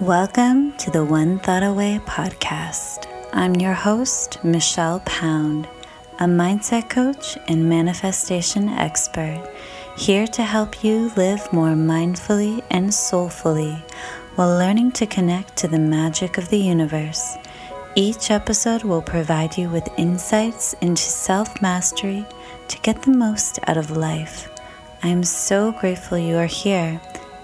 Welcome to the One Thought Away podcast. I'm your host, Michelle Pound, a mindset coach and manifestation expert, here to help you live more mindfully and soulfully while learning to connect to the magic of the universe. Each episode will provide you with insights into self mastery to get the most out of life. I'm so grateful you are here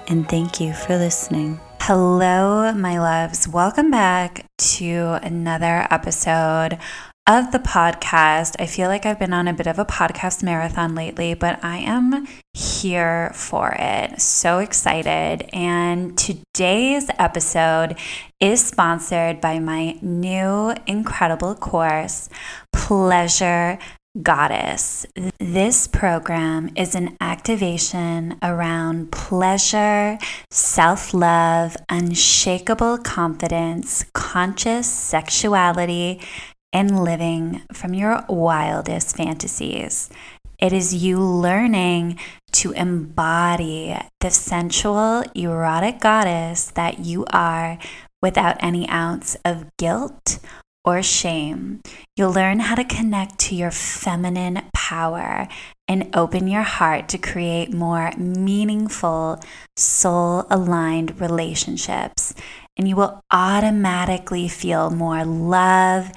and thank you for listening. Hello, my loves. Welcome back to another episode of the podcast. I feel like I've been on a bit of a podcast marathon lately, but I am here for it. So excited. And today's episode is sponsored by my new incredible course, Pleasure Goddess. This program is an activation around pleasure, self love, unshakable confidence, conscious sexuality, and living from your wildest fantasies. It is you learning to embody the sensual, erotic goddess that you are without any ounce of guilt or shame. You'll learn how to connect to your feminine power and open your heart to create more meaningful, soul aligned relationships. And you will automatically feel more love,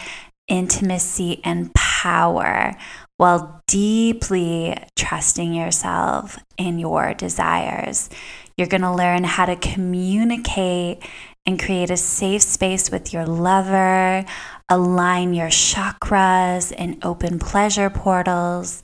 intimacy, and power while deeply trusting yourself and your desires. You're going to learn how to communicate and create a safe space with your lover, align your chakras and open pleasure portals,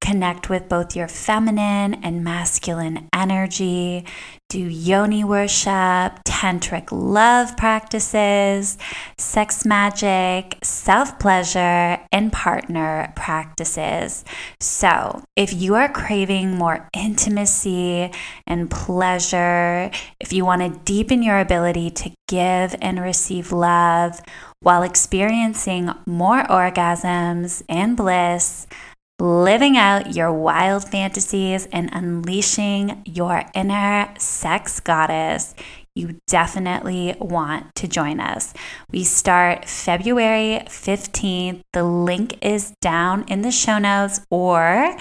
connect with both your feminine and masculine energy, do yoni worship, tantric love practices, sex magic, self pleasure, and partner practices. So, if you are craving more intimacy and pleasure, if you want to deepen your ability to give and receive love while experiencing more orgasms and bliss, living out your wild fantasies and unleashing your inner sex goddess, you definitely want to join us. We start February 15th. The link is down in the show notes or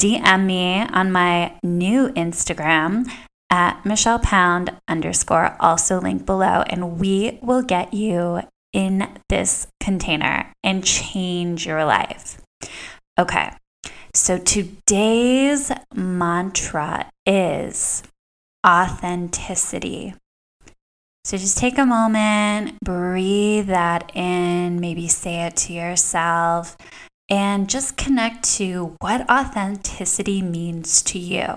DM me on my new Instagram at Michelle Pound underscore, also link below, and we will get you in this container and change your life. Okay, so today's mantra is authenticity. So just take a moment, breathe that in, maybe say it to yourself, and just connect to what authenticity means to you.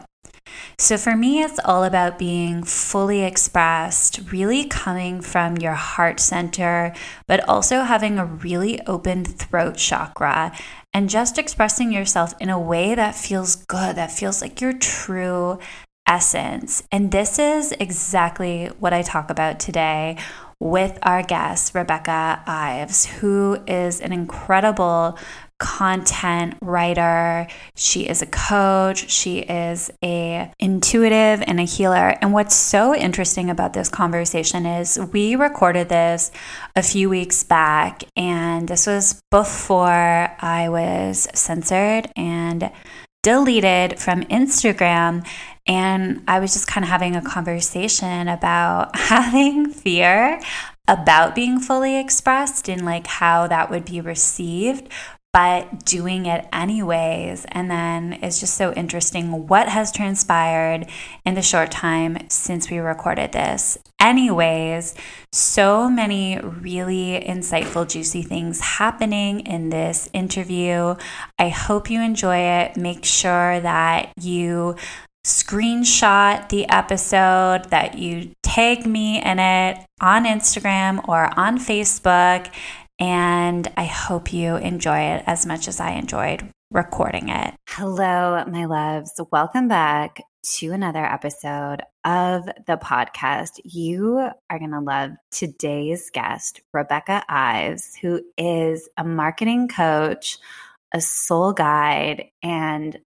So for me, it's all about being fully expressed, really coming from your heart center, but also having a really open throat chakra and just expressing yourself in a way that feels good, that feels like your true essence. And this is exactly what I talk about today with our guest, Rebecca Ives, who is an incredible content writer. She is a coach. She is a intuitive and a healer. And what's so interesting about this conversation is we recorded this a few weeks back and this was before I was censored and deleted from Instagram. And I was just kind of having a conversation about having fear about being fully expressed and like how that would be received but doing it anyways. And then it's just so interesting what has transpired in the short time since we recorded this. Anyways, so many really insightful, juicy things happening in this interview. I hope you enjoy it. Make sure that you screenshot the episode, that you tag me in it on Instagram or on Facebook, and I hope you enjoy it as much as I enjoyed recording it. Hello, my loves. Welcome back to another episode of the podcast. You are going to love today's guest, Rebecca Ives, who is a marketing coach, a soul guide, and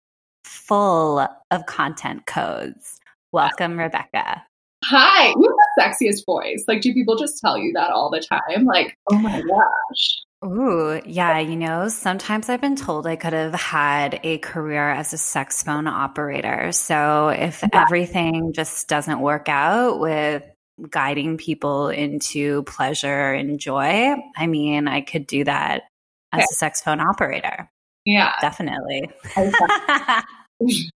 full of content codes. Welcome, Rebecca. Hi, you have the sexiest voice. Like, do people just tell you that all the time? Like, oh my gosh. Ooh, yeah. You know, sometimes I've been told I could have had a career as a sex phone operator. So if yeah. everything just doesn't work out with guiding people into pleasure and joy, I mean, I could do that as a sex phone operator. Yeah. Definitely.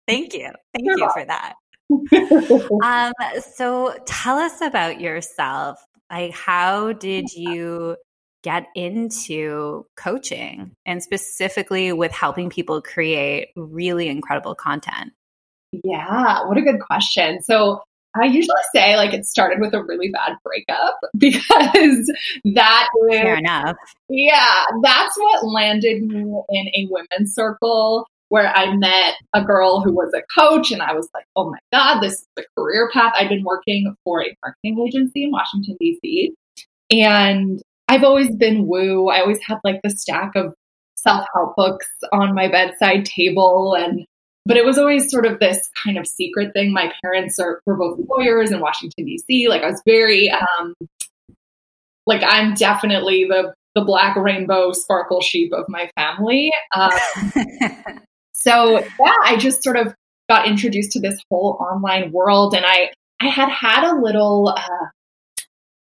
Thank you. Thank you for that. um, so tell us about yourself. Like, how did you get into coaching and specifically with helping people create really incredible content? Yeah, what a good question. So, I usually say like it started with a really bad breakup because that is, fair enough. Yeah, that's what landed me in a women's circle where I met a girl who was a coach, and I was like, oh my god, this is the career path. I've been working for a marketing agency in Washington D.C. and I've always been woo. I always had like the stack of self help books on my bedside table. And, but it was always sort of this kind of secret thing. My parents are, were both lawyers in Washington, D.C. Like I was very, um, like I'm definitely the, the black rainbow sparkle sheep of my family. Um, so yeah, I just sort of got introduced to this whole online world and I, I had had a little uh,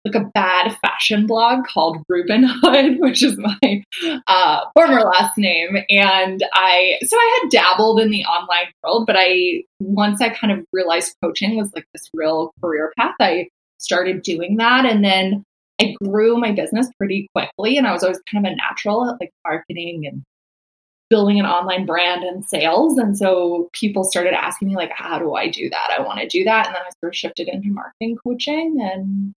like a bad fashion blog called Rubin Hood, which is my uh, former last name. And I, so I had dabbled in the online world, but I, once I kind of realized coaching was like this real career path, I started doing that. And then I grew my business pretty quickly. And I was always kind of a natural at like marketing and building an online brand and sales. And so people started asking me like, how do I do that? I want to do that. And then I sort of shifted into marketing coaching and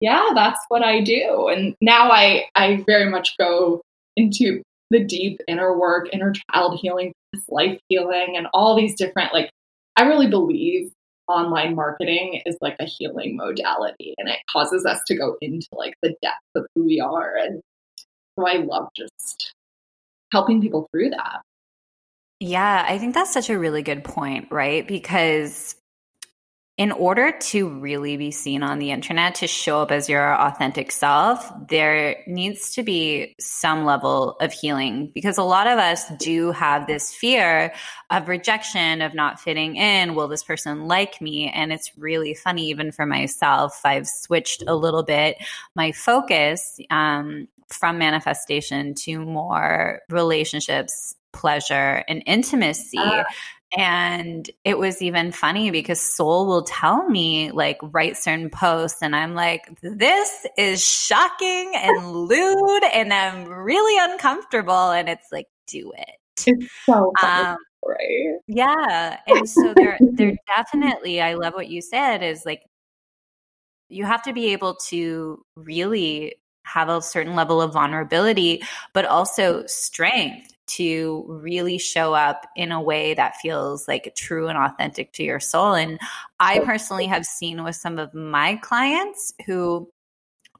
yeah, that's what I do. And now I, I very much go into the deep inner work, inner child healing, life healing, and all these different, like, I really believe online marketing is like a healing modality and it causes us to go into like the depth of who we are. And so I love just helping people through that. Yeah, I think that's such a really good point, right? Because in order to really be seen on the internet, to show up as your authentic self, there needs to be some level of healing because a lot of us do have this fear of rejection, of not fitting in. Will this person like me? And it's really funny, even for myself. I've switched a little bit my focus um, from manifestation to more relationships pleasure and intimacy. Uh, and it was even funny because Soul will tell me, like, write certain posts, and I'm like, this is shocking and lewd, and I'm really uncomfortable. And it's like, do it. It's so um, right? Yeah. And so they're they're definitely, I love what you said, is like, you have to be able to really have a certain level of vulnerability, but also strength to really show up in a way that feels like true and authentic to your soul. And I personally have seen with some of my clients who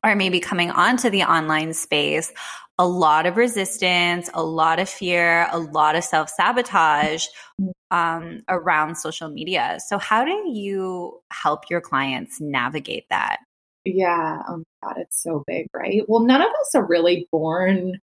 are maybe coming onto the online space a lot of resistance, a lot of fear, a lot of self sabotage um, around social media. So, how do you help your clients navigate that? Yeah. Oh my God, it's so big, right? Well, none of us are really born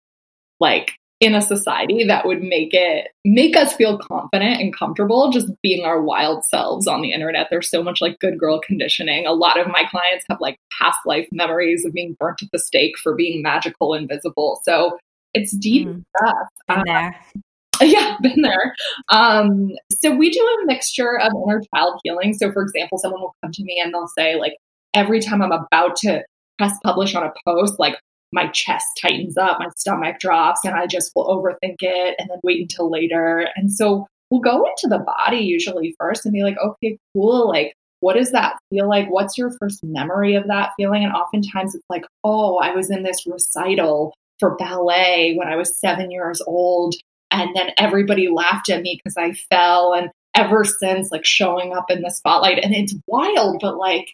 like in a society that would make it make us feel confident and comfortable just being our wild selves on the internet. There's so much like good girl conditioning. A lot of my clients have like past life memories of being burnt at the stake for being magical and visible. So it's deep mm, stuff. Been um, there. yeah, been there. Um, so we do a mixture of inner child healing. So for example, someone will come to me and they'll say like every time I'm about to press publish on a post, like my chest tightens up, my stomach drops, and I just will overthink it and then wait until later. And so we'll go into the body usually first and be like, okay, cool. Like, what does that feel like? What's your first memory of that feeling? And oftentimes it's like, oh, I was in this recital for ballet when I was seven years old. And then everybody laughed at me because I fell. And ever since, like showing up in the spotlight, and it's wild, but like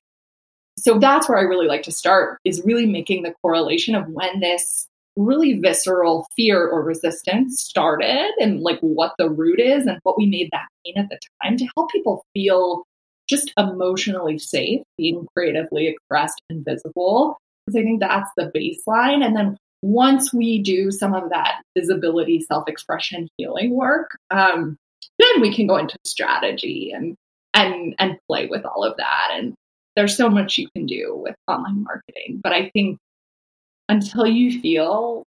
so that's where I really like to start is really making the correlation of when this really visceral fear or resistance started and like what the root is and what we made that mean at the time to help people feel just emotionally safe, being creatively expressed and visible. Because I think that's the baseline. And then once we do some of that visibility, self expression, healing work, um, then we can go into strategy and and and play with all of that. And there's so much you can do with online marketing. But I think until you feel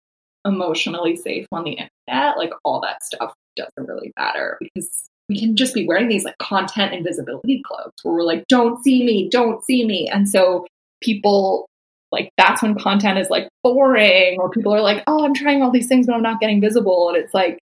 emotionally safe on the internet, like all that stuff doesn't really matter because we can just be wearing these like content invisibility cloaks where we're like, don't see me, don't see me. And so people like that's when content is like boring or people are like, oh, I'm trying all these things, but I'm not getting visible. And it's like,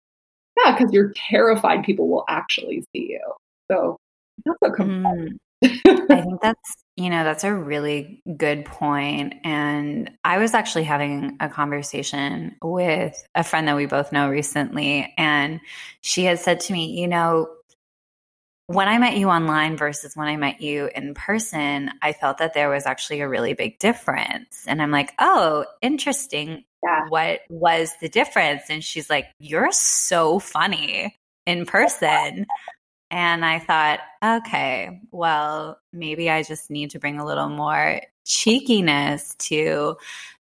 yeah, because you're terrified people will actually see you. So that's a mm. I think that's you know that's a really good point and I was actually having a conversation with a friend that we both know recently and she had said to me, you know, when I met you online versus when I met you in person, I felt that there was actually a really big difference. And I'm like, oh, interesting. Yeah. What was the difference? And she's like, you're so funny in person. And I thought, okay, well, maybe I just need to bring a little more cheekiness to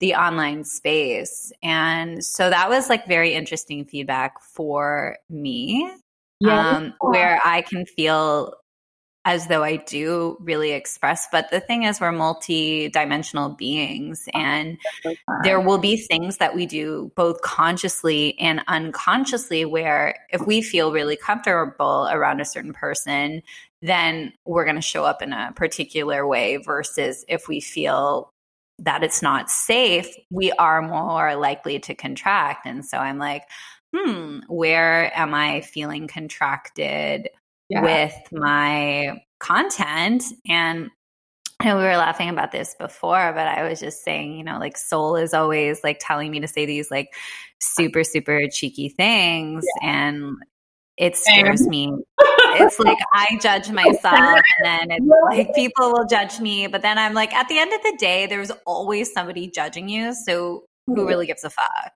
the online space. And so that was like very interesting feedback for me yeah. um, where I can feel as though I do really express. But the thing is, we're multi dimensional beings, and there will be things that we do both consciously and unconsciously where if we feel really comfortable around a certain person, then we're going to show up in a particular way versus if we feel that it's not safe, we are more likely to contract. And so I'm like, hmm, where am I feeling contracted yeah. with my content? And and we were laughing about this before, but I was just saying, you know, like soul is always like telling me to say these like super, super cheeky things. Yeah. And it scares me. it's like I judge myself and then it's like people will judge me. But then I'm like, at the end of the day, there's always somebody judging you. So who mm. really gives a fuck?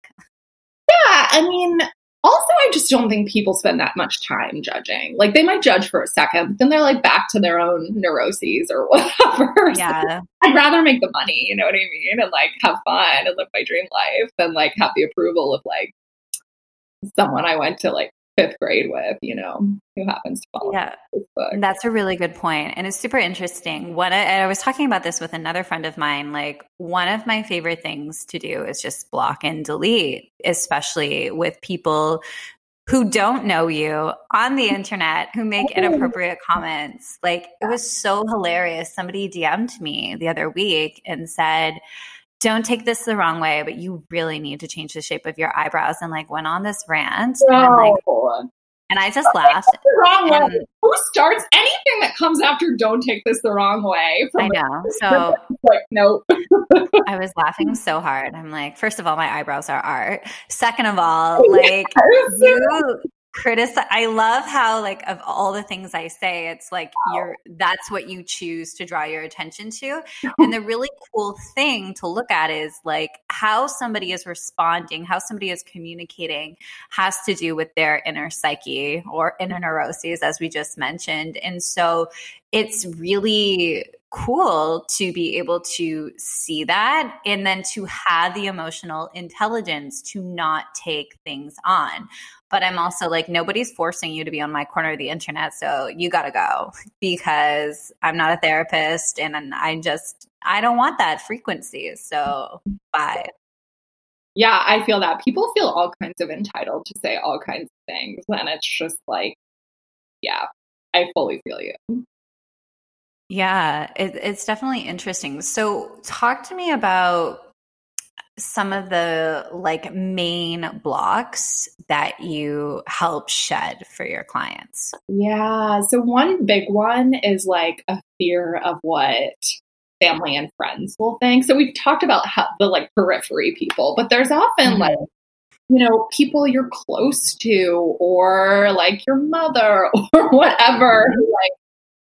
Yeah, I mean, also, I just don't think people spend that much time judging. Like, they might judge for a second, but then they're like back to their own neuroses or whatever. Yeah. So I'd rather make the money, you know what I mean? And like have fun and live my dream life than like have the approval of like someone I went to like fifth grade with, you know, who happens to follow. Yeah. That's a really good point. And it's super interesting. What I, I, was talking about this with another friend of mine. Like, one of my favorite things to do is just block and delete, especially with people who don't know you on the internet who make inappropriate comments. Like, it was so hilarious. Somebody DM'd me the other week and said, don't take this the wrong way, but you really need to change the shape of your eyebrows and like went on this rant. No. And, like, and I just laughed. The wrong and, way. Who starts anything that comes after "Don't take this the wrong way"? I know. So like, nope. I was laughing so hard. I'm like, first of all, my eyebrows are art. Second of all, like yes. you criticize i love how like of all the things i say it's like wow. you're that's what you choose to draw your attention to. And the really cool thing to look at is like how somebody is responding how somebody is communicating has to do with their inner psyche or inner neuroses as we just mentioned. And so it's really cool to be able to see that and then to have the emotional intelligence to not take things on but I'm also like, nobody's forcing you to be on my corner of the internet. So you got to go because I'm not a therapist and I just, I don't want that frequency. So bye. Yeah, I feel that. People feel all kinds of entitled to say all kinds of things. And it's just like, yeah, I fully feel you. Yeah, it, it's definitely interesting. So, talk to me about some of the like main blocks that you help shed for your clients? Yeah. So one big one is like a fear of what family and friends will think. So we've talked about how the like periphery people, but there's often mm-hmm. like you know, people you're close to or like your mother or whatever. Mm-hmm. Like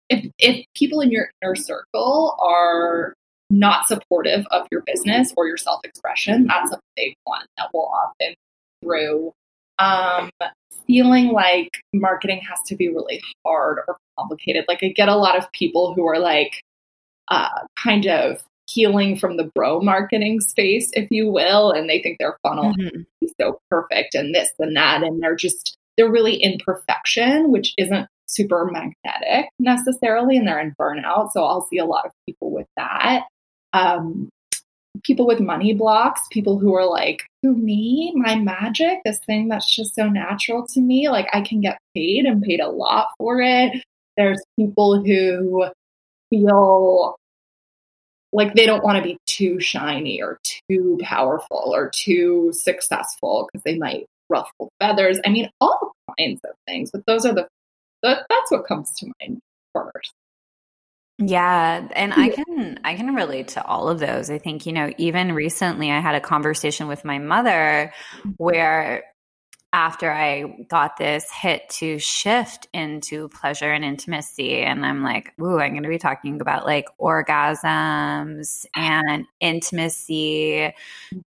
if if people in your inner circle are not supportive of your business or your self expression, that's a big one that will often through um, feeling like marketing has to be really hard or complicated. Like I get a lot of people who are like uh, kind of healing from the bro marketing space, if you will, and they think their funnel mm-hmm. is so perfect and this and that, and they're just they're really in perfection, which isn't super magnetic necessarily, and they're in burnout. So I'll see a lot of people with that. Um, people with money blocks, people who are like, who me, my magic, this thing that's just so natural to me, like I can get paid and paid a lot for it. There's people who feel like they don't want to be too shiny or too powerful or too successful because they might ruffle feathers. I mean, all kinds of things, but those are the, the that's what comes to mind first. Yeah, and I can I can relate to all of those. I think, you know, even recently I had a conversation with my mother where after I got this hit to shift into pleasure and intimacy. And I'm like, ooh, I'm going to be talking about like orgasms and intimacy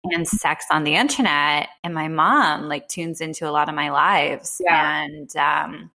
and sex on the internet. And my mom like tunes into a lot of my lives. Yeah. And, um,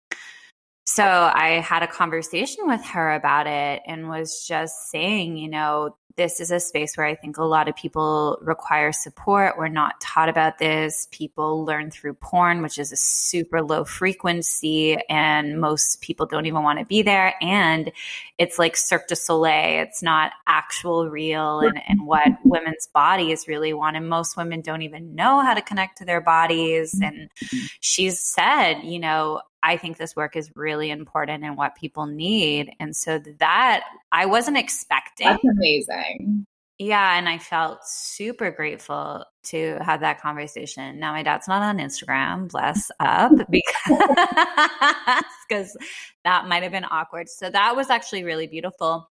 so I had a conversation with her about it and was just saying, you know, this is a space where I think a lot of people require support. We're not taught about this. People learn through porn, which is a super low frequency, and most people don't even want to be there. And it's like Cirque du Soleil, it's not actual real and, and what women's bodies really want. And most women don't even know how to connect to their bodies. And mm-hmm. she's said, you know, I think this work is really important and what people need. And so that I wasn't expecting. That's amazing. Yeah, and I felt super grateful to have that conversation. Now my dad's not on Instagram, bless up, because because that might have been awkward. So that was actually really beautiful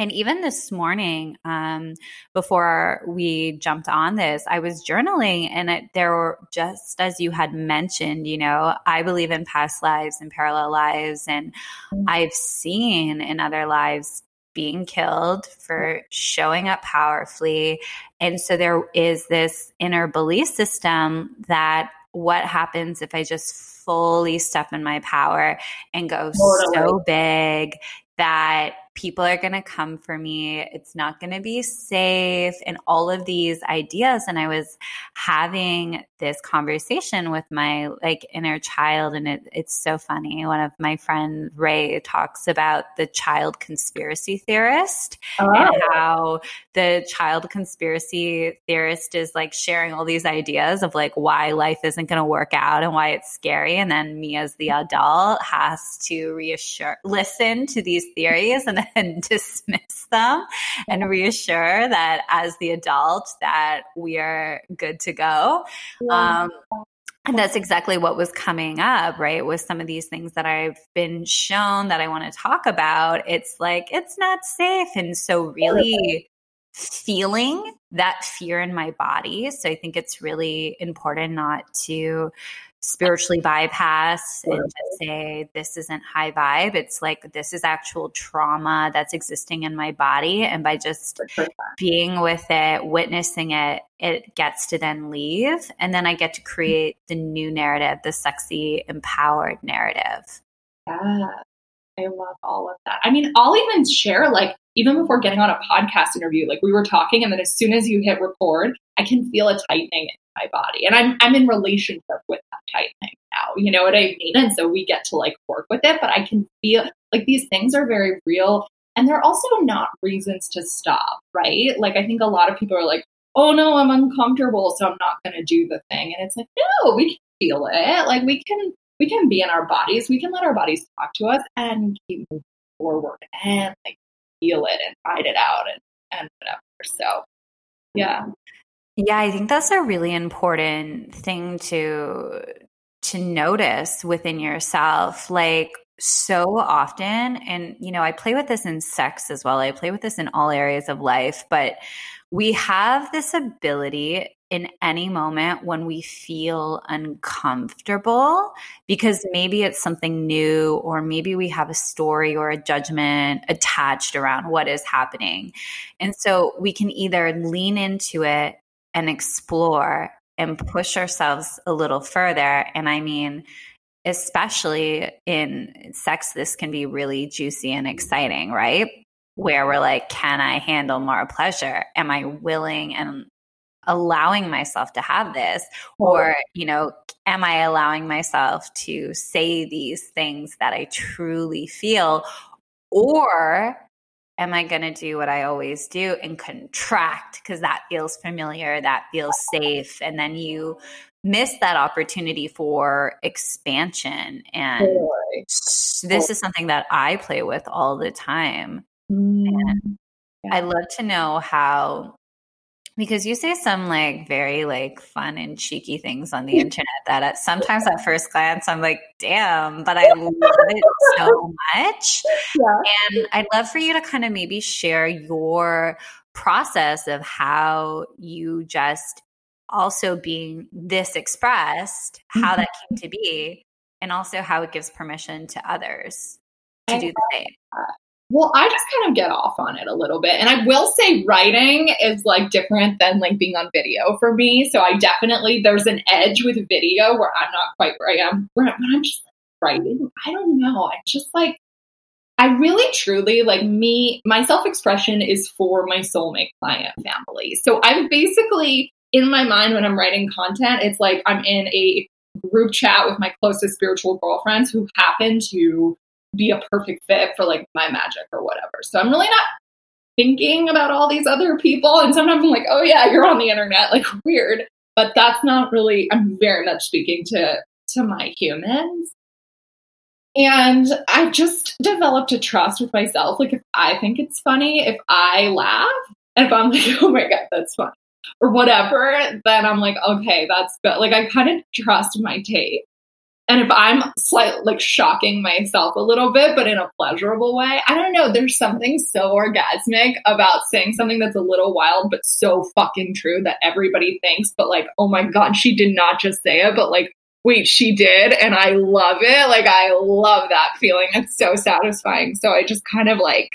and even this morning um, before we jumped on this i was journaling and it, there were just as you had mentioned you know i believe in past lives and parallel lives and mm-hmm. i've seen in other lives being killed for showing up powerfully and so there is this inner belief system that what happens if i just fully step in my power and go totally. so big that people are going to come for me. It's not going to be safe and all of these ideas. And I was having this conversation with my like inner child. And it, it's so funny. One of my friend Ray talks about the child conspiracy theorist oh. and how the child conspiracy theorist is like sharing all these ideas of like why life isn't going to work out and why it's scary. And then me as the adult has to reassure, listen to these theories and and dismiss them and reassure that as the adult that we are good to go. Yeah. Um, and that's exactly what was coming up, right? With some of these things that I've been shown that I want to talk about. It's like, it's not safe. And so, really feeling that fear in my body. So, I think it's really important not to spiritually bypass and just say this isn't high vibe. It's like this is actual trauma that's existing in my body. And by just being with it witnessing it it gets to then leave. And then i get to mm-hmm. create the new narrative the sexy empowered narrative. Yeah. I love all of that. I mean i'll even share like even before getting on a podcast interview like we were talking and then as soon as you hit record i can feel a tightening my body. And I'm I'm in relationship with that tightening now. You know what I mean? And so we get to like work with it, but I can feel like these things are very real. And they're also not reasons to stop, right? Like I think a lot of people are like, oh no, I'm uncomfortable, so I'm not gonna do the thing. And it's like, no, we can feel it. Like we can we can be in our bodies, we can let our bodies talk to us and keep moving forward and like feel it and ride it out and, and whatever. So yeah. Yeah, I think that's a really important thing to to notice within yourself. Like so often and you know, I play with this in sex as well. I play with this in all areas of life, but we have this ability in any moment when we feel uncomfortable because maybe it's something new or maybe we have a story or a judgment attached around what is happening. And so we can either lean into it and explore and push ourselves a little further. And I mean, especially in sex, this can be really juicy and exciting, right? Where we're like, can I handle more pleasure? Am I willing and allowing myself to have this? Or, you know, am I allowing myself to say these things that I truly feel? Or am I going to do what I always do and contract because that feels familiar, that feels safe? And then you miss that opportunity for expansion. And this is something that I play with all the time. Mm. Yeah. I love to know how because you say some like very like fun and cheeky things on the internet that at, sometimes at first glance I'm like, damn, but I love it so much. Yeah. And I'd love for you to kind of maybe share your process of how you just also being this expressed, how mm-hmm. that came to be, and also how it gives permission to others to do the same. Well, I just kind of get off on it a little bit. And I will say writing is like different than like being on video for me. So I definitely, there's an edge with video where I'm not quite where I am, but I'm just writing. I don't know. I just like, I really truly like me, my self expression is for my soulmate client family. So I'm basically in my mind when I'm writing content, it's like I'm in a group chat with my closest spiritual girlfriends who happen to be a perfect fit for like my magic or whatever. So I'm really not thinking about all these other people. And sometimes I'm like, oh yeah, you're on the internet, like weird. But that's not really, I'm very much speaking to to my humans. And I just developed a trust with myself. Like if I think it's funny, if I laugh, if I'm like, oh my God, that's funny, or whatever, then I'm like, okay, that's good. Like I kind of trust my tape. And if I'm slightly like shocking myself a little bit, but in a pleasurable way, I don't know. There's something so orgasmic about saying something that's a little wild, but so fucking true that everybody thinks, but like, oh my God, she did not just say it, but like, wait, she did. And I love it. Like, I love that feeling. It's so satisfying. So I just kind of like,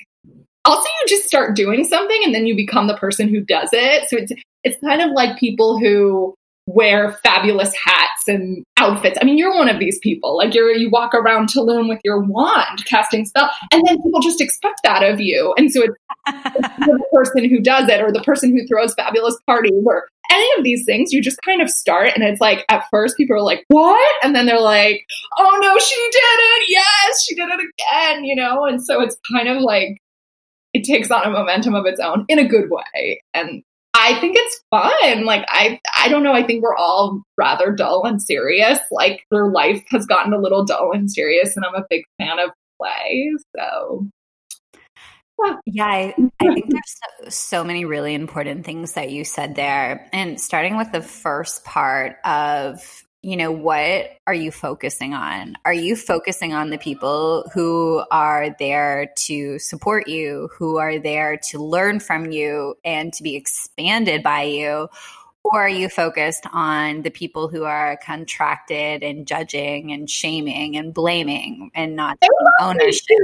also you just start doing something and then you become the person who does it. So it's, it's kind of like people who wear fabulous hats and outfits. I mean, you're one of these people. Like you're you walk around Tulum with your wand casting spell, and then people just expect that of you. And so it's, the person who does it or the person who throws fabulous parties or any of these things, you just kind of start and it's like at first people are like, What? And then they're like, Oh no, she did it. Yes, she did it again, you know? And so it's kind of like it takes on a momentum of its own in a good way. And I think it's fun. Like I I don't know, I think we're all rather dull and serious. Like their life has gotten a little dull and serious and I'm a big fan of play. So yeah, I, I think there's so, so, many really important things that you said there. And starting with the first part of you know, what are you focusing on? Are you focusing on the people who are there to support you, who are there to learn from you and to be expanded by you? Or are you focused on the people who are contracted and judging and shaming and blaming and not ownership?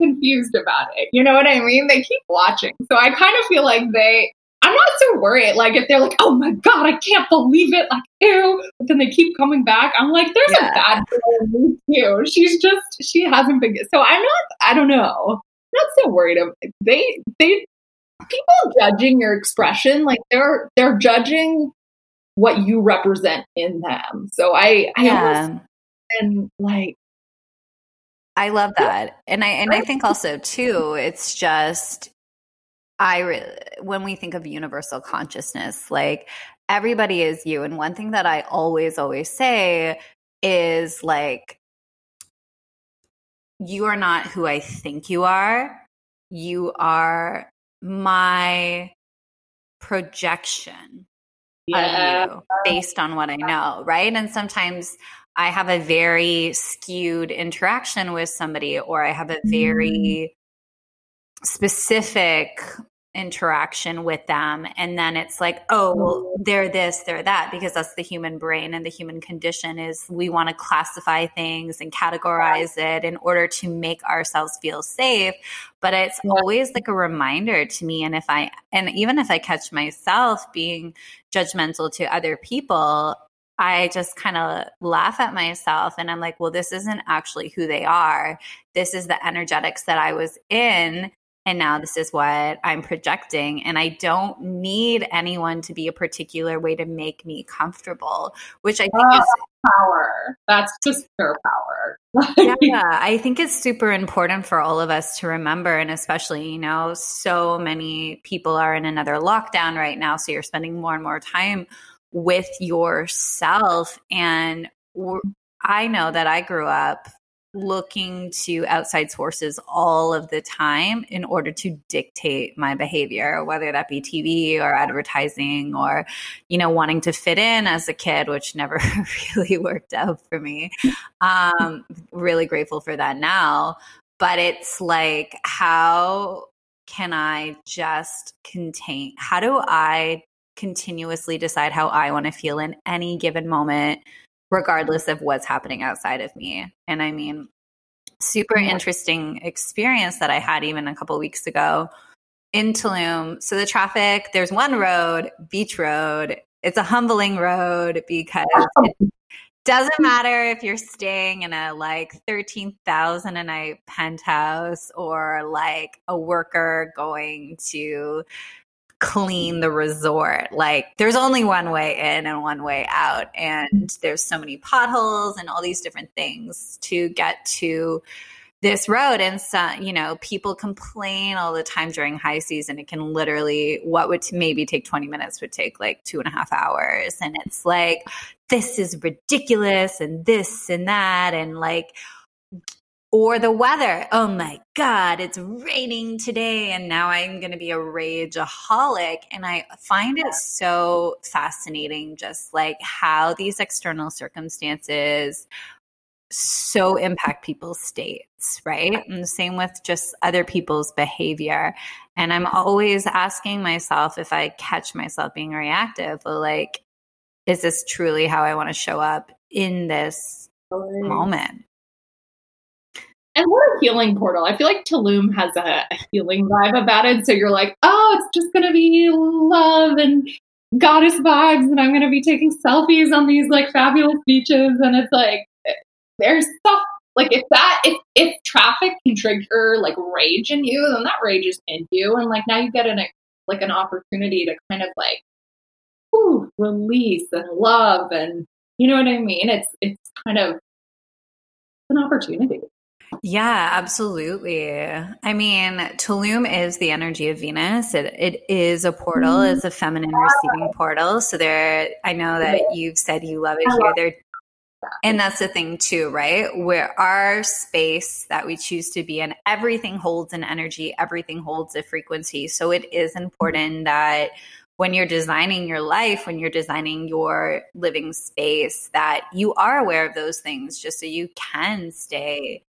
Confused about it. You know what I mean? They keep watching. So I kind of feel like they I'm not so worried. Like if they're like, oh my god, I can't believe it, like ew, but then they keep coming back. I'm like, there's yeah. a bad girl in me too. She's just she hasn't been. So I'm not. I don't know. I'm not so worried. Of they they people judging your expression like they're they're judging what you represent in them. So I I yeah. and like I love that. And I and I think also too it's just I re- when we think of universal consciousness, like everybody is you. And one thing that I always, always say is like, you are not who I think you are. You are my projection yeah. of you based on what I know, right? And sometimes I have a very skewed interaction with somebody, or I have a very mm. specific interaction with them. And then it's like oh well mm-hmm. they're this they're that because that's the human brain and the human condition is we want to classify things and categorize it in order to make ourselves feel safe. But it's always like a reminder to me. And if i and even if i catch myself being judgmental to other people I just kind of laugh at myself and I'm like, well, this isn't actually who they are. This is the energetics that I was in. And now this is what I'm projecting. And I don't need anyone to be a particular way to make me comfortable, which I think oh, is power. That's just pure power. yeah, I think it's super important for all of us to remember. And especially, you know, so many people are in another lockdown right now. So you're spending more and more time with yourself. And I know that I grew up looking to outside sources all of the time in order to dictate my behavior whether that be TV or advertising or you know wanting to fit in as a kid which never really worked out for me. Um really grateful for that now but it's like how can I just contain how do I continuously decide how I want to feel in any given moment, regardless of what's happening outside of me. And I mean, super interesting experience that I had even a couple weeks ago in Tulum. So the traffic, there's one road, Beach Road. It's a humbling road because it doesn't matter if you're staying in a like 13,000 a night penthouse or like a worker going to clean the resort. Like there's only one way in and one way out. And there's so many potholes and all these different things to get to this road. And so, you know, people complain all the time during high season. It can literally, what would maybe take 20 minutes would take like two and a half hours. And it's like, this is ridiculous and this and that. And like, or the weather. Oh my God, it's raining today. And now I'm going to be a rageaholic. And I find it so fascinating, just like how these external circumstances so impact people's states, right? And the same with just other people's behavior. And I'm always asking myself if I catch myself being reactive, well, like, is this truly how I want to show up in this moment? What a healing portal. I feel like Tulum has a, a healing vibe about it. So you're like, oh, it's just going to be love and goddess vibes. And I'm going to be taking selfies on these like fabulous beaches. And it's like, there's stuff like if that, if, if traffic can trigger like rage in you, then that rage is in you. And like now you get an, like an opportunity to kind of like, whew, release and love. And you know what I mean? It's, it's kind of an opportunity. Yeah, absolutely. I mean, Tulum is the energy of Venus. It, it is a portal. Mm-hmm. It's a feminine receiving portal. So there, I know that you've said you love it here. There, and that's the thing too, right? Where our space that we choose to be in, everything holds an energy. Everything holds a frequency. So it is important that when you're designing your life, when you're designing your living space, that you are aware of those things just so you can stay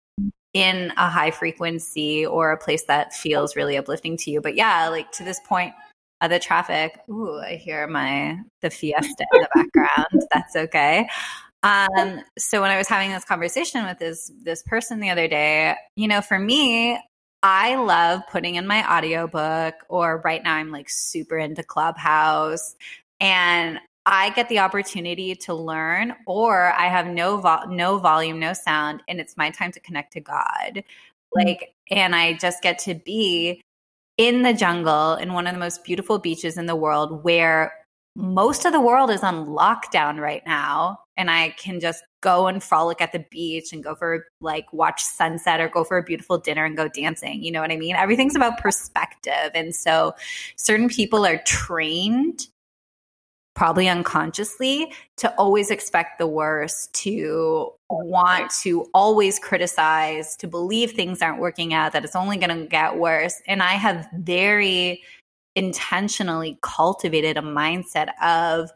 in a high frequency or a place that feels really uplifting to you. But yeah, like to this point of the traffic, ooh, I hear my the fiesta in the background. That's okay. Um, so when I was having this conversation with this this person the other day, you know, for me, I love putting in my audiobook or right now I'm like super into Clubhouse and I get the opportunity to learn, or I have no vo- no volume, no sound, and it's my time to connect to God. Mm-hmm. Like, and I just get to be in the jungle in one of the most beautiful beaches in the world, where most of the world is on lockdown right now, and I can just go and frolic at the beach and go for like watch sunset or go for a beautiful dinner and go dancing. You know what I mean? Everything's about perspective, and so certain people are trained probably unconsciously to always expect the worst, to want to always criticize, to believe things aren't working out, that it's only going to get worse. And I have very intentionally cultivated a mindset of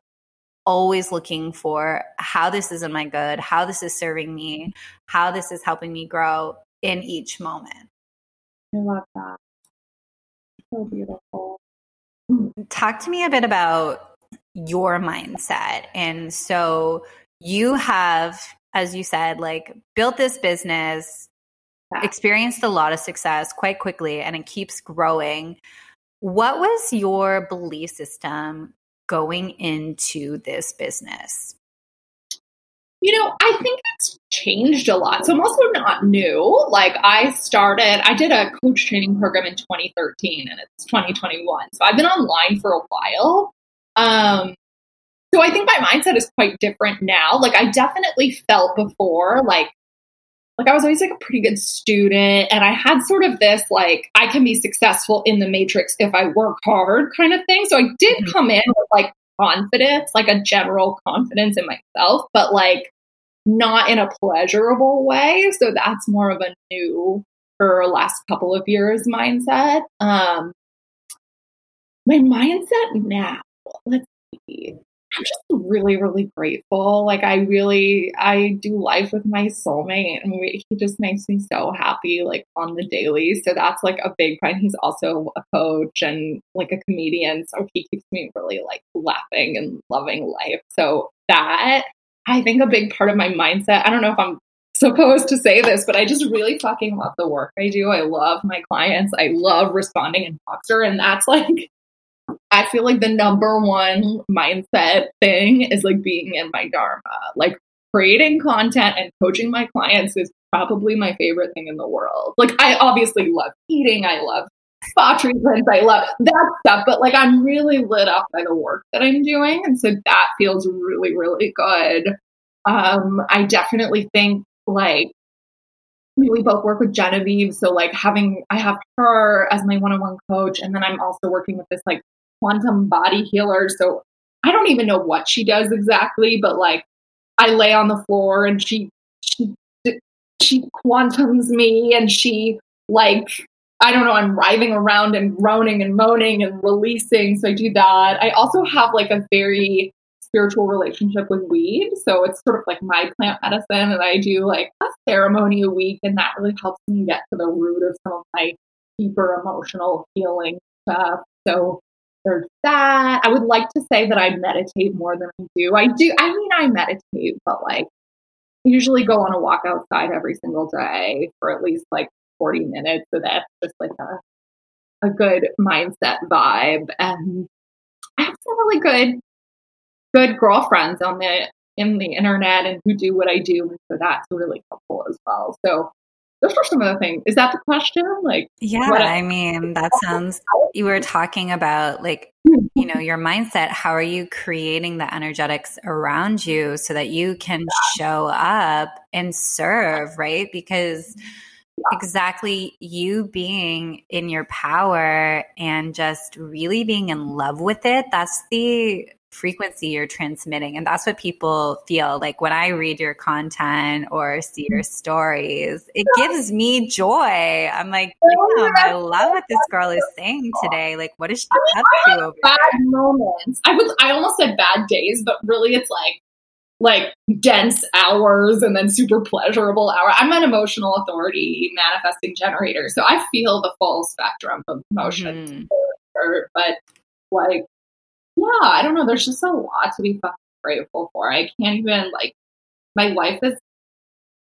always looking for how this is in my good, how this is serving me, how this is helping me grow in each moment. I love that. So beautiful. Talk to me a bit about your mindset. And so you have, as you said, like built this business, yeah. experienced a lot of success quite quickly, and it keeps growing. What was your belief system going into this business? You know, I think it's changed a lot. So I'm also not new. Like I started, I did a coach training program in 2013 and it's 2021. So I've been online for a while. Um, so I think my mindset is quite different now. Like I definitely felt before, like like I was always like a pretty good student and I had sort of this like I can be successful in the matrix if I work hard kind of thing. So I did mm-hmm. come in with like confidence, like a general confidence in myself, but like not in a pleasurable way. So that's more of a new for last couple of years mindset. Um my mindset now, let's see. I'm just really, really grateful. Like I really, I do life with my soulmate, and we, he just makes me so happy, like on the daily. So that's like a big point. He's also a coach and like a comedian, so he keeps me really like laughing and loving life. So that I think a big part of my mindset. I don't know if I'm supposed to say this, but I just really fucking love the work I do. I love my clients. I love responding in Voxer, and that's like I feel like the number one mindset thing is like being in my dharma. Like creating content and coaching my clients is probably my favorite thing in the world. Like I obviously love eating, I love spa treatments, I love that stuff, but like I'm really lit up by the work that I'm doing. And so that feels really, really good. Um, I definitely think like we both work with Genevieve. So like having I have her as my one-on-one coach, and then I'm also working with this like quantum body healer. So I don't even know what she does exactly, but like I lay on the floor and she she she quantums me and she like I don't know, I'm writhing around and groaning and moaning and releasing. So I do that. I also have like a very spiritual relationship with weed. So it's sort of like my plant medicine. And I do like a ceremony a week. And that really helps me get to the root of some of my deeper emotional healing stuff. So there's that. I would like to say that I meditate more than I do. I do. I mean, I meditate, but like usually go on a walk outside every single day for at least like 40 minutes. So that's just like a, a good mindset vibe. And I have some really good, good girlfriends on the, in the internet and who do what I do. And so that's really helpful as well. So those are some of the things. Is that the question? Like, yeah, I mean, that sounds, you were talking about like, hmm. you know, your mindset. How are you creating the energetics around you so that you can show up and serve, right? Because exactly you being in your power and just really being in love with it, that's the frequency you're transmitting. And that's what people feel like when I read your content or see your stories, it gives me joy. I'm like, damn, I love what this girl is saying today. Like, what is she I mean, up to over bad there? moments. I was I almost said bad days, but really it's like like dense hours and then super pleasurable hour. I'm an emotional authority manifesting generator. So I feel the full spectrum of emotions. Mm-hmm. But like yeah, I don't know. There's just a lot to be fucking grateful for. I can't even like my life is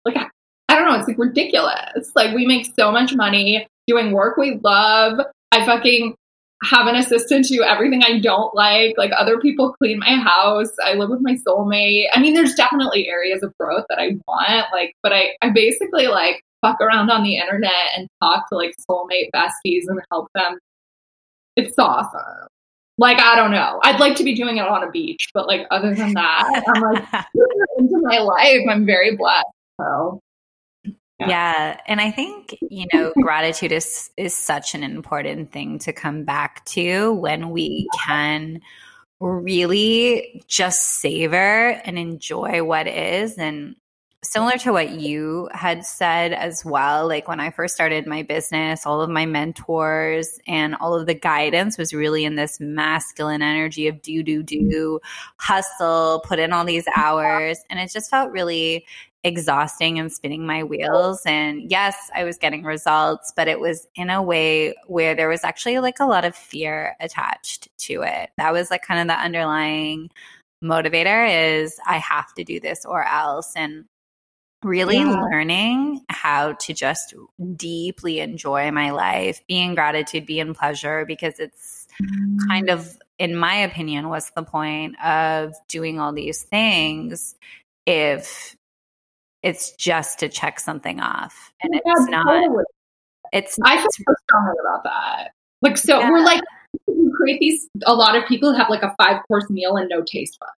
like I don't know. It's like ridiculous. Like we make so much money doing work we love. I fucking have an assistant to do everything I don't like. Like other people clean my house. I live with my soulmate. I mean, there's definitely areas of growth that I want. Like, but I, I basically like fuck around on the internet and talk to like soulmate besties and help them. It's awesome like I don't know. I'd like to be doing it on a beach, but like other than that, I'm like into my life. I'm very blessed. So yeah. yeah. And I think, you know, gratitude is is such an important thing to come back to when we can really just savor and enjoy what is and similar to what you had said as well like when i first started my business all of my mentors and all of the guidance was really in this masculine energy of do do do hustle put in all these hours. And it just felt really exhausting and spinning my wheels. And yes i was getting results but it was in a way where there was actually like a lot of fear attached to it. That was like kind of the underlying motivator is I have to do this or else. And really yeah. learning how to just deeply enjoy my life, be in gratitude, be in pleasure, because it's mm. kind of, in my opinion, what's the point of doing all these things if it's just to check something off and yeah, it's not totally. it's i feel so strongly about that like so yeah. we're like we create these a lot of people have like a five course meal and no taste buds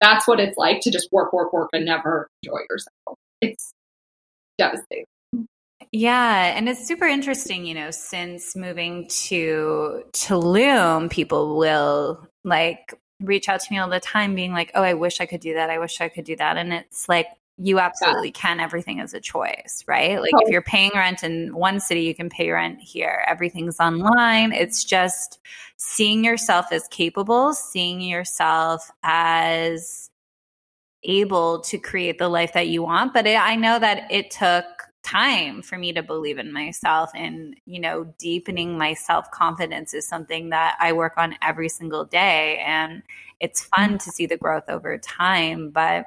that's what it's like to just work work work and never enjoy yourself it's devastating yeah, and it's super interesting, you know, since moving to Tulum, people will like reach out to me all the time being like, "Oh, I wish I could do that. I wish I could do that." And it's like you absolutely yeah. can. Everything is a choice, right? Like if you're paying rent in one city, you can pay rent here. Everything's online. It's just seeing yourself as capable, seeing yourself as able to create the life that you want. But it, I know that it took time for me to believe in myself and you know deepening my self-confidence is something that I work on every single day and it's fun to see the growth over time but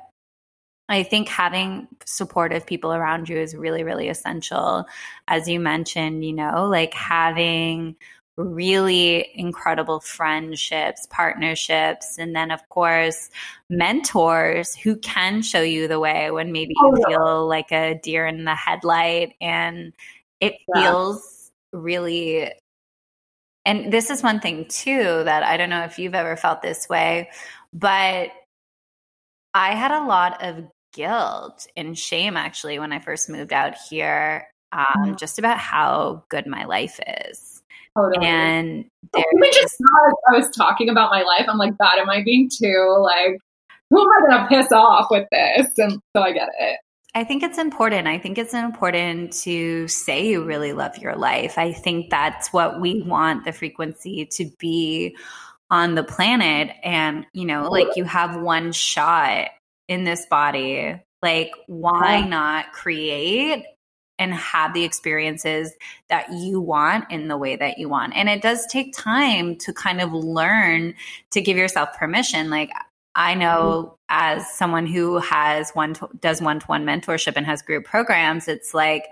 I think having supportive people around you is really really essential as you mentioned you know like having really incredible friendships, partnerships, and then, of course, mentors who can show you the way when maybe you oh, feel like a deer in the headlight and it yeah. feels really. And this is one thing, too, that I don't know if you've ever felt this way, but I had a lot of guilt and shame actually when I first moved out here, um, mm-hmm. just about how good my life is Totally. And even just I was talking about my life, I'm like, God, am I being too like, who am I going to piss off with this? And so I get it. I think it's important. I think it's important to say you really love your life. I think that's what we want the frequency to be on the planet. And, you know, like you have one shot in this body. Like, why not create and have the experiences that you want in the way that you want. And it does take time to kind of learn to give yourself permission. Like I know mm-hmm. as someone who has one to, does one to one mentorship and has group programs, it's like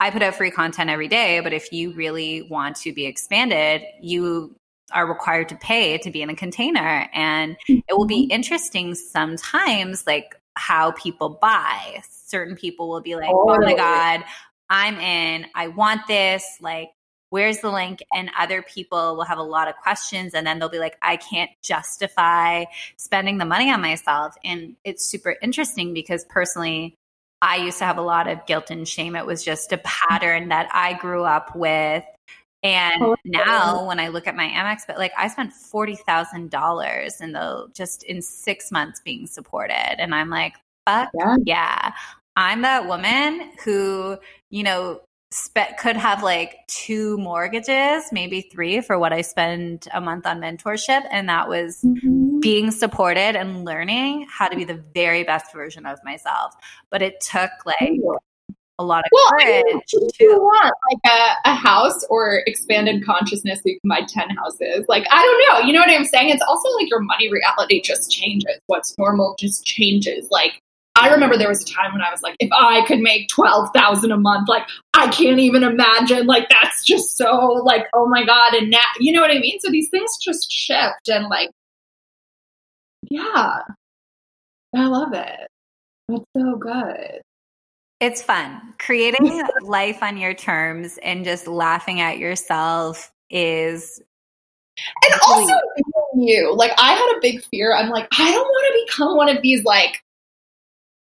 I put out free content every day, but if you really want to be expanded, you are required to pay to be in a container and it will be mm-hmm. interesting sometimes like how people buy certain people will be like, oh, oh my God, I'm in. I want this. Like, where's the link? And other people will have a lot of questions. And then they'll be like, I can't justify spending the money on myself. And it's super interesting because personally, I used to have a lot of guilt and shame. It was just a pattern that I grew up with. And now when I look at my Amex, but like I spent forty thousand dollars in the just in six months being supported. And I'm like, fuck yeah. yeah. I'm that woman who, you know, spe- could have like two mortgages, maybe three for what I spend a month on mentorship. And that was mm-hmm. being supported and learning how to be the very best version of myself. But it took like a lot of well, courage. I mean, you want like a, a, house or expanded consciousness so you can buy 10 houses. Like, I don't know. You know what I'm saying? It's also like your money reality just changes. What's normal just changes. Like, I remember there was a time when I was like, if I could make 12,000 a month, like I can't even imagine. Like that's just so like, oh my God. And now, you know what I mean? So these things just shift and like, yeah, I love it. It's so good. It's fun. Creating life on your terms and just laughing at yourself is and also you like i had a big fear i'm like i don't want to become one of these like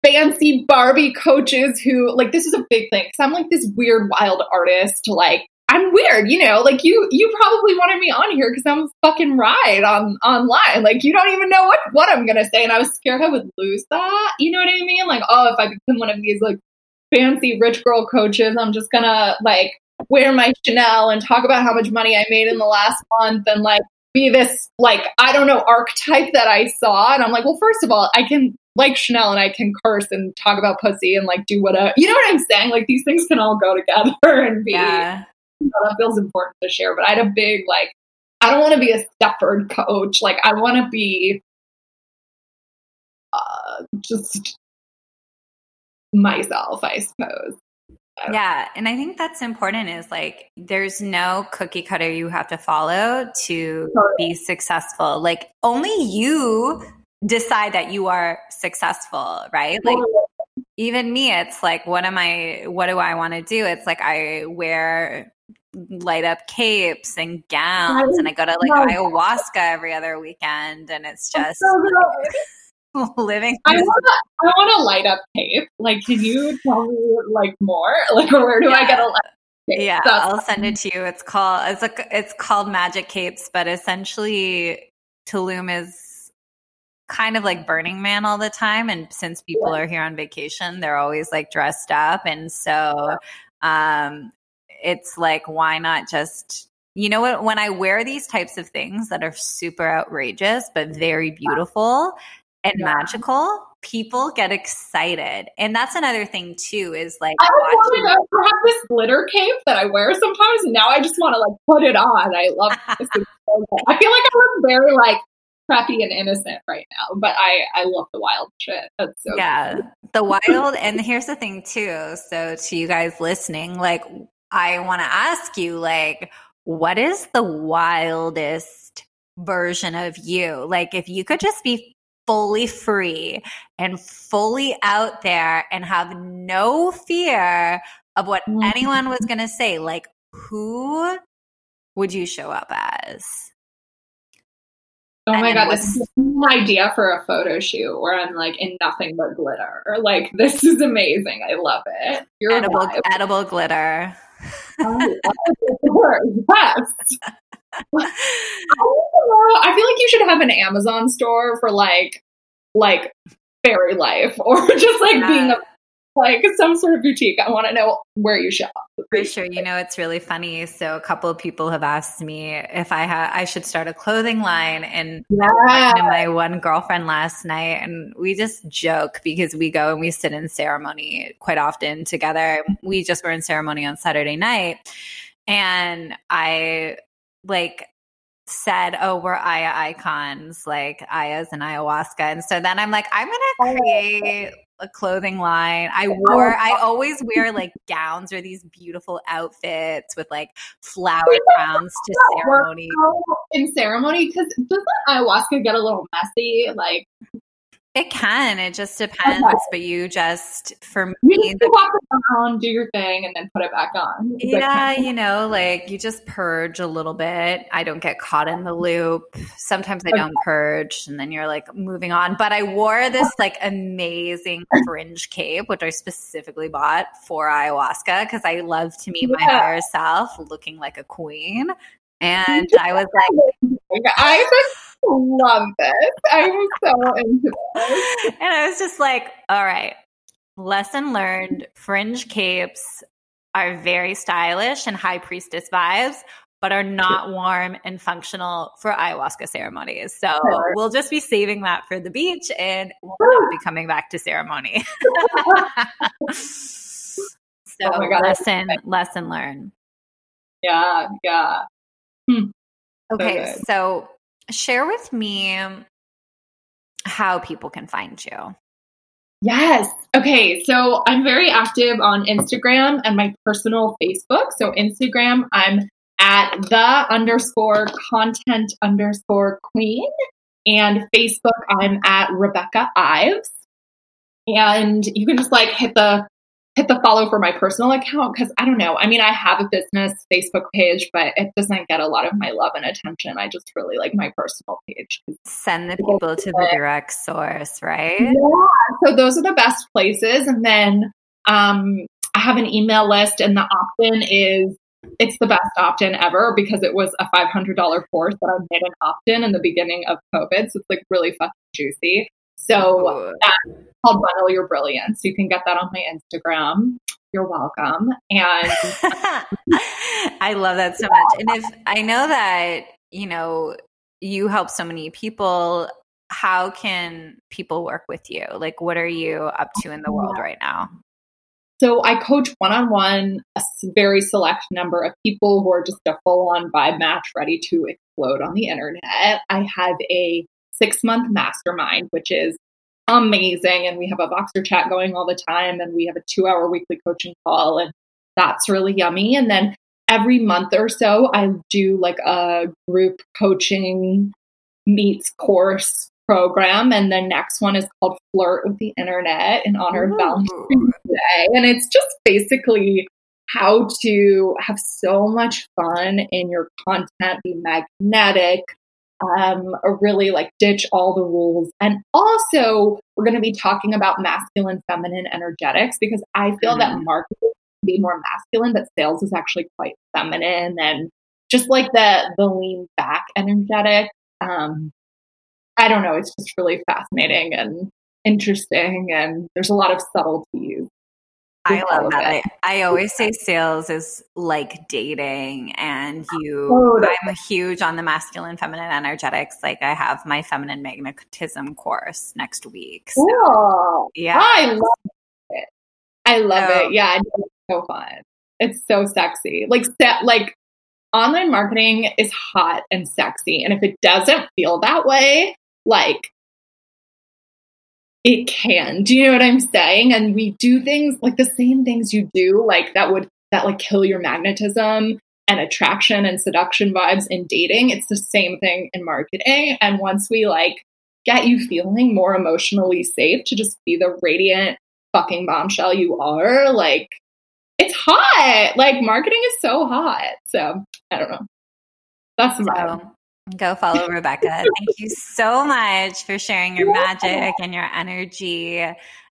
fancy Barbie coaches who like this is a big thing because I'm like this weird wild artist. Like I'm weird, you know. Like you, you probably wanted me on here because I'm fucking ride on online. Like you don't even know what what I'm gonna say, and I was scared I would lose that. You know what I mean? Like oh, if I become one of these like fancy rich girl coaches, I'm just gonna like wear my Chanel and talk about how much money I made in the last month and like be this like I don't know archetype that I saw and I'm like well first of all I can like Chanel and I can curse and talk about pussy and like do whatever you know what I'm saying like these things can all go together and be yeah. you know, that feels important to share but I had a big like I don't want to be a Stepford coach like I want to be uh, just myself I suppose yeah. And I think that's important is like there's no cookie cutter you have to follow to be successful. Like only you decide that you are successful, right? Like even me, it's like, what am I, what do I want to do? It's like I wear light up capes and gowns and I go to like ayahuasca every other weekend and it's just living. I want, a light up cape. Like, can you tell me like more? Like, where do yeah. I get a light cape? Yeah, That's I'll send it to you. It's called, it's like, it's called magic capes, but essentially Tulum is kind of like Burning Man all the time. And since people yeah. are here on vacation, they're always like dressed up. And so um, it's like, why not just, you know what? When I wear these types of things that are super outrageous, but very beautiful and yeah. magical, people get excited. And that's another thing too, is like I watching- have this glitter cape that I wear sometimes, and now I just want to like put it on. I love this. I feel like I look very like preppy and innocent right now, but I I love the wild shit. That's so yeah, cool. the wild. and here's the thing too. So to you guys listening, like I want to ask you, like, what is the wildest version of you? Like, if you could just be fully free and fully out there and have no fear of what mm-hmm. anyone was going to say, like, who would you show up as? Oh my god, this is an idea for a photo shoot where I'm like in nothing but glitter. Or like this is amazing. I love it. You're edible, edible glitter. oh, yes. I feel like you should have an Amazon store for like like fairy life or just like yeah. being a like some sort of boutique. I want to know where you shop. For sure. You know, it's really funny. So a couple of people have asked me if I had I should start a clothing line and yeah. my one girlfriend last night and we just joke because we go and we sit in ceremony quite often together. We just were in ceremony on Saturday night and I like said, "Oh, we're Aya icons, like Aya's and ayahuasca," and so then I'm like, I'm gonna oh. create a clothing line. I oh, wore, I always wear like gowns or these beautiful outfits with like flower crowns to ceremony. In ceremony, because doesn't ayahuasca get a little messy? Like, it can. It just depends. Okay. But you just, for me, you the, walk around, do your thing, and then put it back on. yeah, you know, like you just purge a little bit. I don't get caught in the loop. Sometimes I don't purge, and then you're like moving on. But I wore this like amazing fringe cape, which I specifically bought for ayahuasca because I love to meet yeah. my higher self looking like a queen. And I was like, I love this. I was so into this. And I was just like, all right, lesson learned fringe capes are very stylish and high priestess vibes, but are not warm and functional for ayahuasca ceremonies. So sure. we'll just be saving that for the beach and we'll not be coming back to ceremony. so oh God, lesson, lesson learned. Yeah, yeah. Hmm. Okay, so share with me how people can find you. Yes. Okay. So I'm very active on Instagram and my personal Facebook. So Instagram, I'm at the underscore content underscore queen. And Facebook, I'm at Rebecca Ives. And you can just like hit the hit the follow for my personal account because I don't know. I mean, I have a business Facebook page, but it doesn't get a lot of my love and attention. I just really like my personal page. Send the people to the direct source, right? Yeah. So those are the best places. And then um, I have an email list, and the opt in is it's the best opt in ever because it was a $500 course that I made an opt in in the beginning of COVID. So it's like really fucking juicy. So uh, that's called Bundle Your Brilliance. You can get that on my Instagram. You're welcome. And I love that so much. And if I know that, you know, you help so many people, how can people work with you? Like, what are you up to in the world right now? So I coach one on one a very select number of people who are just a full on vibe match ready to explode on the internet. I have a six month mastermind, which is amazing. And we have a Voxer chat going all the time. And we have a two hour weekly coaching call. And that's really yummy. And then every month or so, I do like a group coaching meets course program. And the next one is called Flirt with the Internet in honor Ooh. of Valentine's Day. And it's just basically how to have so much fun in your content, be magnetic, um, really like ditch all the rules. And also, we're going to be talking about masculine, feminine energetics because I feel mm-hmm. that marketing can be more masculine, but sales is actually quite feminine and just like the the lean back energetic. Um, I don't know. It's just really fascinating and interesting, and there's a lot of subtleties. I love that. I, I, always say sales is like dating, and you. Oh, I'm huge on the masculine, feminine energetics. Like I have my feminine magnetism course next week. So, cool. Yeah, I love it. I love so, it. Yeah, it's so fun. It's so sexy. Like, set like online marketing is hot and sexy, and if it doesn't feel that way, like it can. Do you know what I'm saying? And we do things like the same things you do, like that would that like kill your magnetism and attraction and seduction vibes in dating. It's the same thing in marketing. And once we like get you feeling more emotionally safe to just be the radiant fucking bombshell you are, like it's hot. Like marketing is so hot. So I don't know. That's the vibe. Go follow Rebecca. Thank you so much for sharing your magic and your energy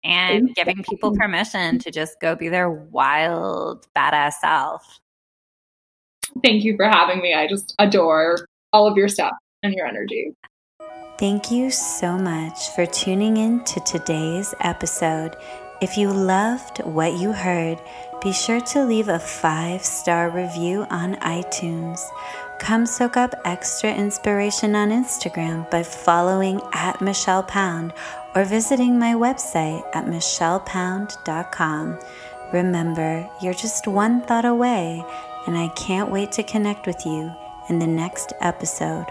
and giving people permission to just go be their wild, badass self. Thank you for having me. I just adore all of your stuff and your energy. Thank you so much for tuning in to today's episode. If you loved what you heard, be sure to leave a five star review on iTunes. Come soak up extra inspiration on Instagram by following at Michelle Pound or visiting my website at michellepound.com. Remember, you're just one thought away, and I can't wait to connect with you in the next episode